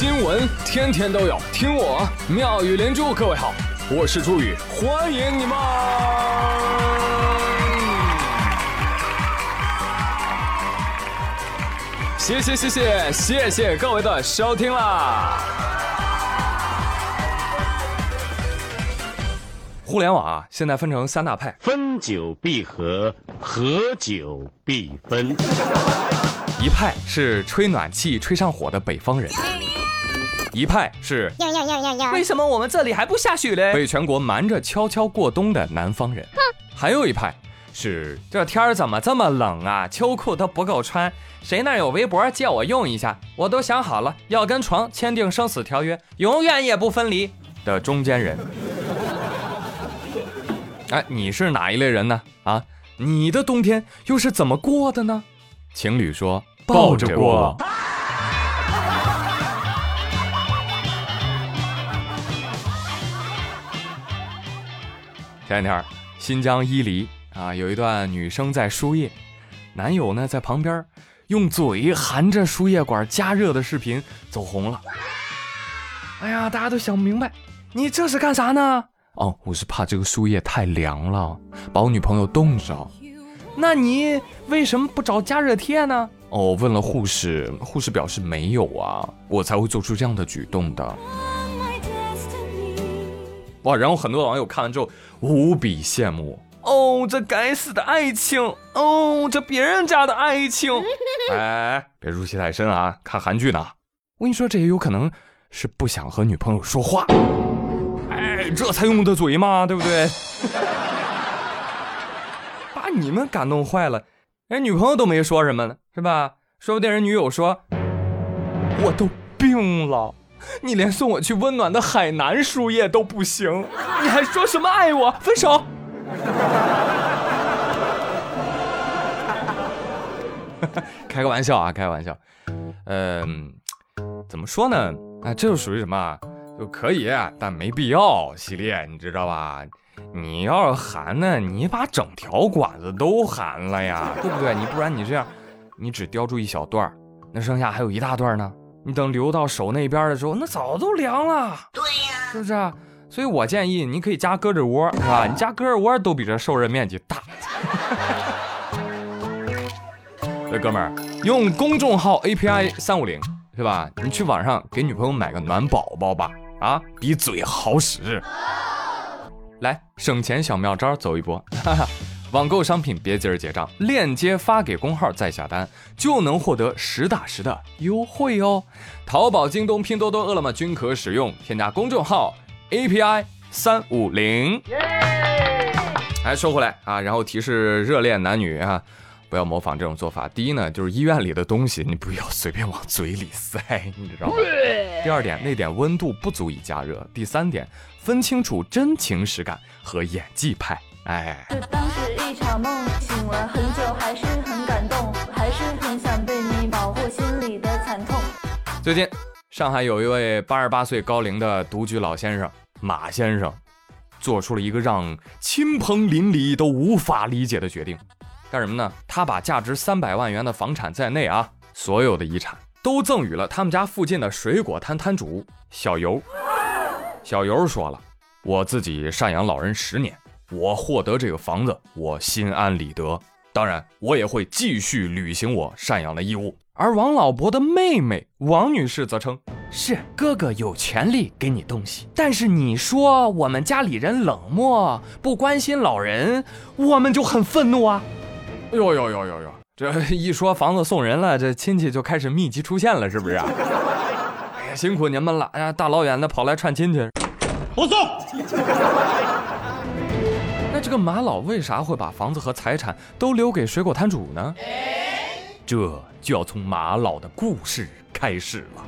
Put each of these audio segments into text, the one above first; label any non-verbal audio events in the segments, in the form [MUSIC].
新闻天天都有，听我妙语连珠。各位好，我是朱宇，欢迎你们！谢谢谢谢谢谢各位的收听啦！互联网啊，现在分成三大派，分久必合，合久必分。一派是吹暖气吹上火的北方人，一派是！为什么我们这里还不下雪嘞？被全国瞒着悄悄过冬的南方人，还有一派是这天儿怎么这么冷啊？秋裤都不够穿，谁那有围脖借我用一下？我都想好了，要跟床签订生死条约，永远也不分离的中间人。[LAUGHS] 哎，你是哪一类人呢？啊，你的冬天又是怎么过的呢？情侣说抱着过。前两天，新疆伊犁啊，有一段女生在输液，男友呢在旁边用嘴含着输液管加热的视频走红了。哎呀，大家都想不明白，你这是干啥呢？哦，我是怕这个输液太凉了，把我女朋友冻着。那你为什么不找加热贴呢？哦，问了护士，护士表示没有啊，我才会做出这样的举动的。哇，然后很多网友看完之后无比羡慕。哦，这该死的爱情！哦，这别人家的爱情！[LAUGHS] 哎，别入戏太深啊，看韩剧呢。我跟你说，这也有可能是不想和女朋友说话。哎这才用的嘴嘛，对不对？[LAUGHS] 把你们感动坏了，人女朋友都没说什么呢，是吧？说不定人女友说：“我都病了，[LAUGHS] 你连送我去温暖的海南输液都不行，你还说什么爱我？分手！” [LAUGHS] 开个玩笑啊，开个玩笑。嗯，怎么说呢？啊，这就属于什么？就可以，但没必要系列，你知道吧？你要是含呢，你把整条管子都含了呀，对不对？你不然你这样，你只叼住一小段那剩下还有一大段呢。你等流到手那边的时候，那早都凉了。对呀，是不是？所以我建议你可以加胳肢窝，是吧？你加胳肢窝都比这受热面积大。[LAUGHS] 这，哥们儿，用公众号 API 三五零，是吧？你去网上给女朋友买个暖宝宝吧。啊，比嘴好使！来，省钱小妙招走一波，哈哈！网购商品别急着结账，链接发给工号再下单，就能获得实打实的优惠哦。淘宝、京东、拼多多、饿了么均可使用，添加公众号 API 三五零。哎，说回来啊，然后提示热恋男女啊。不要模仿这种做法。第一呢，就是医院里的东西你不要随便往嘴里塞，你知道吗？第二点，那点温度不足以加热。第三点，分清楚真情实感和演技派。哎，这当时一场梦，醒了很久还是很感动，还是很想对你保护心里的惨痛。最近，上海有一位八十八岁高龄的独居老先生马先生，做出了一个让亲朋邻里都无法理解的决定。干什么呢？他把价值三百万元的房产在内啊，所有的遗产都赠予了他们家附近的水果摊摊主小尤。小尤说了：“我自己赡养老人十年，我获得这个房子，我心安理得。当然，我也会继续履行我赡养的义务。”而王老伯的妹妹王女士则称：“是哥哥有权利给你东西，但是你说我们家里人冷漠，不关心老人，我们就很愤怒啊。”哟哟哟哟哟！这一说房子送人了，这亲戚就开始密集出现了，是不是啊？哎呀，辛苦你们了！哎呀，大老远的跑来串亲戚，不送。这个马老为啥会把房子和财产都留给水果摊主呢？这就要从马老的故事开始了。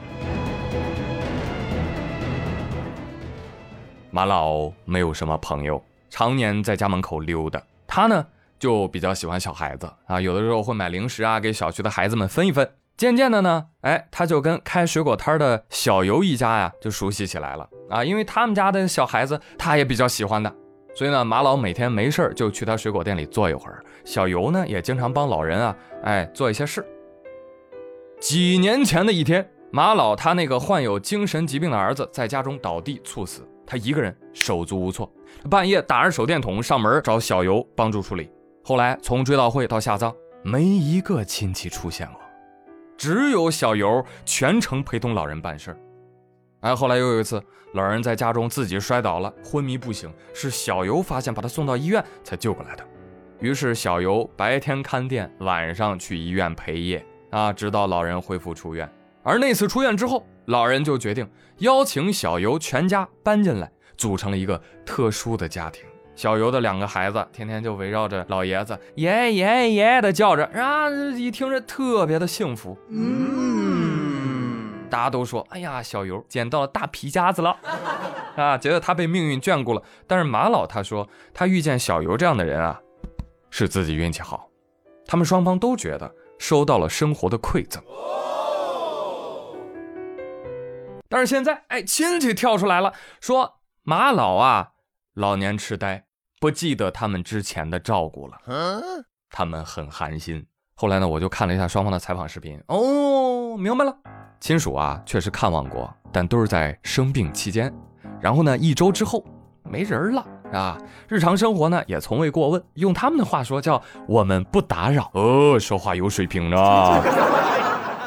马老没有什么朋友，常年在家门口溜达。他呢？就比较喜欢小孩子啊，有的时候会买零食啊，给小区的孩子们分一分。渐渐的呢，哎，他就跟开水果摊的小游一家呀，就熟悉起来了啊，因为他们家的小孩子他也比较喜欢的，所以呢，马老每天没事就去他水果店里坐一会儿。小游呢，也经常帮老人啊，哎，做一些事。几年前的一天，马老他那个患有精神疾病的儿子在家中倒地猝死，他一个人手足无措，半夜打着手电筒上门找小尤帮助处理。后来从追悼会到下葬，没一个亲戚出现过，只有小尤全程陪同老人办事儿。哎，后来又有一次，老人在家中自己摔倒了，昏迷不醒，是小尤发现，把他送到医院才救过来的。于是小尤白天看店，晚上去医院陪夜啊，直到老人恢复出院。而那次出院之后，老人就决定邀请小尤全家搬进来，组成了一个特殊的家庭。小尤的两个孩子天天就围绕着老爷子爷爷爷的叫着，啊，一听着特别的幸福。嗯，大家都说，哎呀，小尤捡到了大皮夹子了，[LAUGHS] 啊，觉得他被命运眷顾了。但是马老他说，他遇见小尤这样的人啊。是自己运气好，他们双方都觉得收到了生活的馈赠。但是现在，哎，亲戚跳出来了，说马老啊，老年痴呆，不记得他们之前的照顾了，他们很寒心。后来呢，我就看了一下双方的采访视频，哦，明白了，亲属啊确实看望过，但都是在生病期间，然后呢，一周之后没人了。啊，日常生活呢也从未过问，用他们的话说叫“我们不打扰”。哦，说话有水平呢。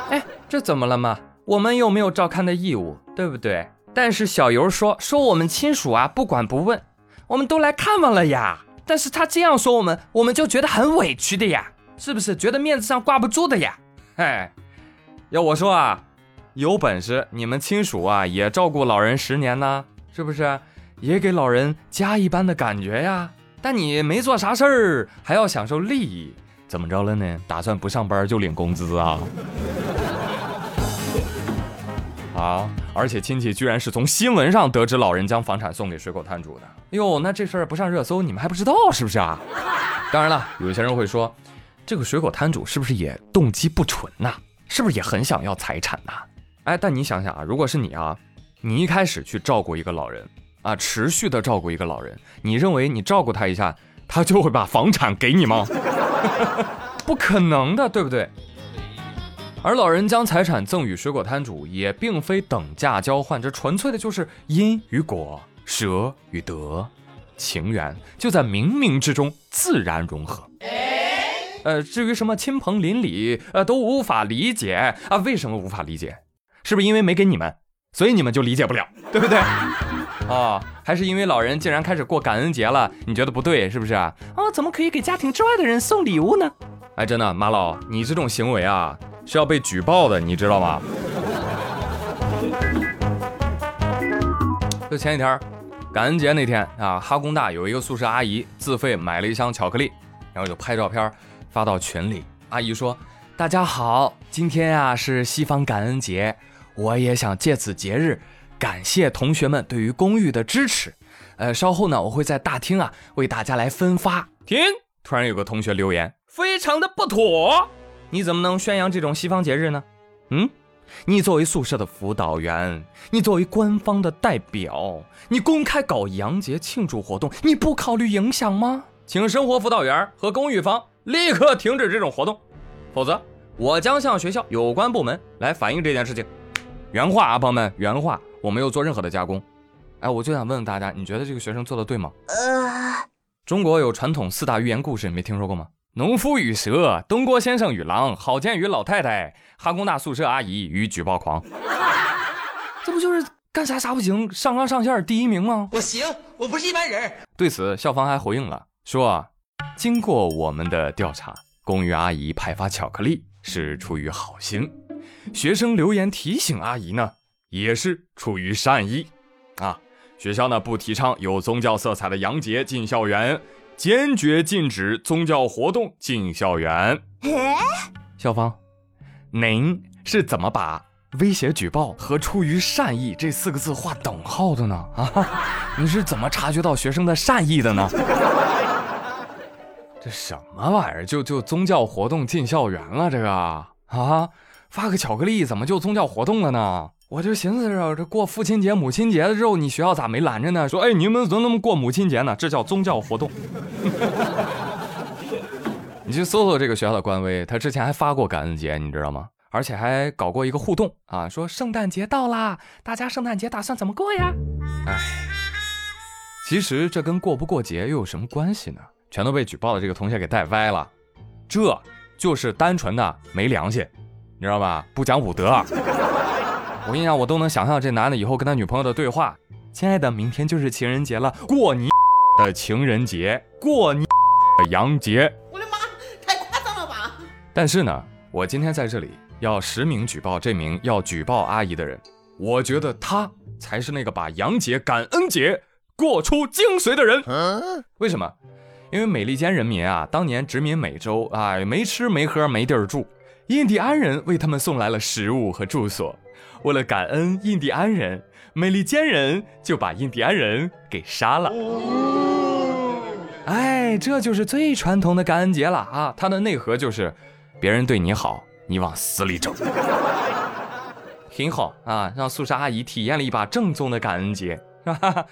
哎，这怎么了嘛？我们又没有照看的义务，对不对？但是小尤说说我们亲属啊，不管不问，我们都来看望了呀。但是他这样说我们，我们就觉得很委屈的呀，是不是？觉得面子上挂不住的呀？哎，要我说啊，有本事你们亲属啊也照顾老人十年呢，是不是？也给老人家一般的感觉呀，但你没做啥事儿，还要享受利益，怎么着了呢？打算不上班就领工资啊？[LAUGHS] 啊！而且亲戚居然是从新闻上得知老人将房产送给水果摊主的。哟，那这事儿不上热搜，你们还不知道是不是啊？当然了，有些人会说，这个水果摊主是不是也动机不纯呐？是不是也很想要财产呐？哎，但你想想啊，如果是你啊，你一开始去照顾一个老人。啊，持续的照顾一个老人，你认为你照顾他一下，他就会把房产给你吗？[LAUGHS] 不可能的，对不对？而老人将财产赠与水果摊主，也并非等价交换，这纯粹的就是因与果，舍与得，情缘就在冥冥之中自然融合。呃，至于什么亲朋邻里，呃，都无法理解啊？为什么无法理解？是不是因为没给你们，所以你们就理解不了，对不对？哦，还是因为老人竟然开始过感恩节了，你觉得不对是不是啊？哦，怎么可以给家庭之外的人送礼物呢？哎，真的，马老，你这种行为啊是要被举报的，你知道吗？就前几天，感恩节那天啊，哈工大有一个宿舍阿姨自费买了一箱巧克力，然后就拍照片发到群里。阿姨说：“大家好，今天啊是西方感恩节，我也想借此节日。”感谢同学们对于公寓的支持，呃，稍后呢，我会在大厅啊为大家来分发。停！突然有个同学留言，非常的不妥，你怎么能宣扬这种西方节日呢？嗯，你作为宿舍的辅导员，你作为官方的代表，你公开搞洋节庆祝活动，你不考虑影响吗？请生活辅导员和公寓方立刻停止这种活动，否则我将向学校有关部门来反映这件事情。原话啊，朋友们，原话。我没有做任何的加工，哎，我就想问问大家，你觉得这个学生做的对吗？呃，中国有传统四大寓言故事，你没听说过吗？农夫与蛇，东郭先生与狼，郝建与老太太，哈工大宿舍阿姨与举报狂。这不就是干啥啥不行，上纲上线第一名吗？我行，我不是一般人。对此，校方还回应了，说经过我们的调查，公寓阿姨派发巧克力是出于好心，学生留言提醒阿姨呢。也是出于善意，啊，学校呢不提倡有宗教色彩的洋节进校园，坚决禁止宗教活动进校园。校方，您是怎么把威胁举报和出于善意这四个字画等号的呢？啊，[LAUGHS] 你是怎么察觉到学生的善意的呢？[LAUGHS] 这什么玩意儿？就就宗教活动进校园了？这个啊，发个巧克力怎么就宗教活动了呢？我就寻思着，这过父亲节、母亲节的时候，你学校咋没拦着呢？说，哎，你们怎么那么过母亲节呢？这叫宗教活动。[LAUGHS] 你去搜搜这个学校的官微，他之前还发过感恩节，你知道吗？而且还搞过一个互动啊，说圣诞节到啦，大家圣诞节打算怎么过呀？哎，其实这跟过不过节又有什么关系呢？全都被举报的这个同学给带歪了，这就是单纯的没良心，你知道吧？不讲武德。我跟你讲，我都能想象这男的以后跟他女朋友的对话：“亲爱的，明天就是情人节了，过你的情人节，过你的洋节。”我的妈，太夸张了吧！但是呢，我今天在这里要实名举报这名要举报阿姨的人，我觉得他才是那个把洋节、感恩节过出精髓的人。为什么？因为美利坚人民啊，当年殖民美洲啊，没吃没喝没地儿住，印第安人为他们送来了食物和住所。为了感恩印第安人，美利坚人就把印第安人给杀了。哎，这就是最传统的感恩节了啊！它的内核就是，别人对你好，你往死里整。[LAUGHS] 挺好啊，让素莎阿姨体验了一把正宗的感恩节，哈哈，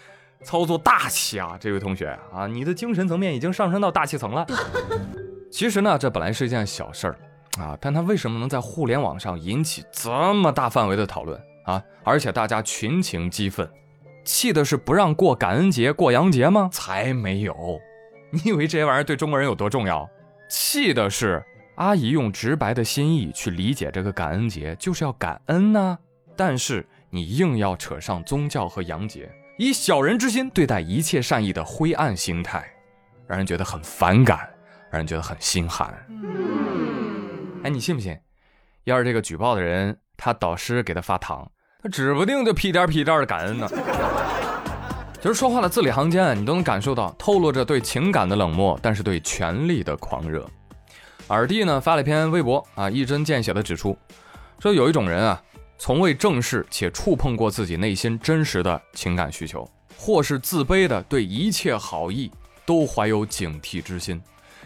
操作大气啊！这位同学啊，你的精神层面已经上升到大气层了。其实呢，这本来是一件小事儿。啊！但他为什么能在互联网上引起这么大范围的讨论啊？而且大家群情激愤，气的是不让过感恩节、过洋节吗？才没有！你以为这些玩意儿对中国人有多重要？气的是阿姨用直白的心意去理解这个感恩节，就是要感恩呐。但是你硬要扯上宗教和洋节，以小人之心对待一切善意的灰暗心态，让人觉得很反感，让人觉得很心寒。哎，你信不信？要是这个举报的人，他导师给他发糖，他指不定就屁颠屁颠的感恩呢。其 [LAUGHS] 实说话的字里行间，你都能感受到透露着对情感的冷漠，但是对权力的狂热。尔弟呢发了一篇微博啊，一针见血的指出，说有一种人啊，从未正视且触碰过自己内心真实的情感需求，或是自卑的对一切好意都怀有警惕之心。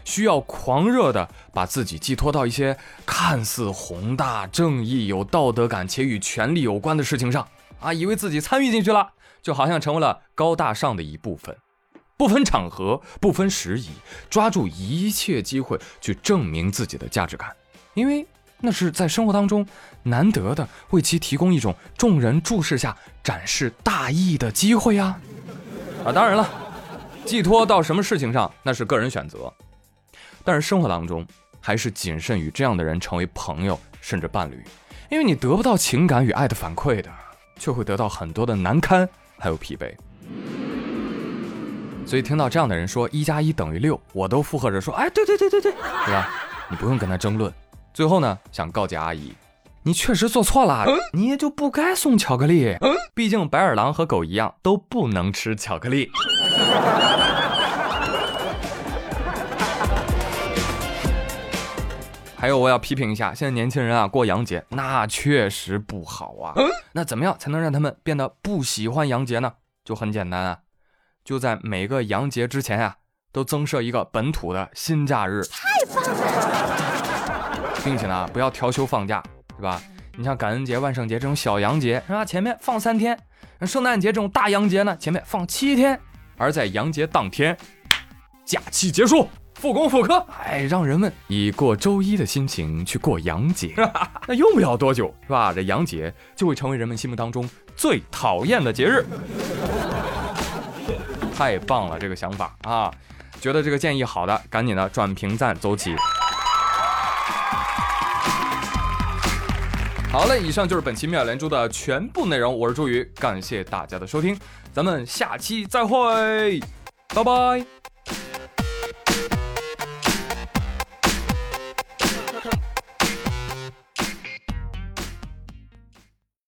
需要狂热的把自己寄托到一些看似宏大、正义、有道德感且与权力有关的事情上啊，以为自己参与进去了，就好像成为了高大上的一部分，不分场合、不分时宜，抓住一切机会去证明自己的价值感，因为那是在生活当中难得的，为其提供一种众人注视下展示大义的机会啊！啊，当然了，寄托到什么事情上那是个人选择。但是生活当中，还是谨慎与这样的人成为朋友甚至伴侣，因为你得不到情感与爱的反馈的，却会得到很多的难堪还有疲惫。所以听到这样的人说一加一等于六，我都附和着说，哎，对对对对对，对吧？你不用跟他争论。最后呢，想告诫阿姨，你确实做错了，你也就不该送巧克力。毕竟白眼狼和狗一样，都不能吃巧克力。还有，我要批评一下，现在年轻人啊，过洋节那确实不好啊。那怎么样才能让他们变得不喜欢洋节呢？就很简单啊，就在每个洋节之前啊，都增设一个本土的新假日，太棒了，并且呢，不要调休放假，是吧？你像感恩节、万圣节这种小洋节，是吧？前面放三天；圣诞节这种大洋节呢，前面放七天。而在洋节当天，假期结束。复工复课，哎，让人们以过周一的心情去过洋节，[LAUGHS] 那用不了多久，是吧？这洋节就会成为人们心目当中最讨厌的节日。太棒了，这个想法啊！觉得这个建议好的，赶紧的转评赞走起。好嘞，以上就是本期妙连珠的全部内容，我是朱宇，感谢大家的收听，咱们下期再会，拜拜。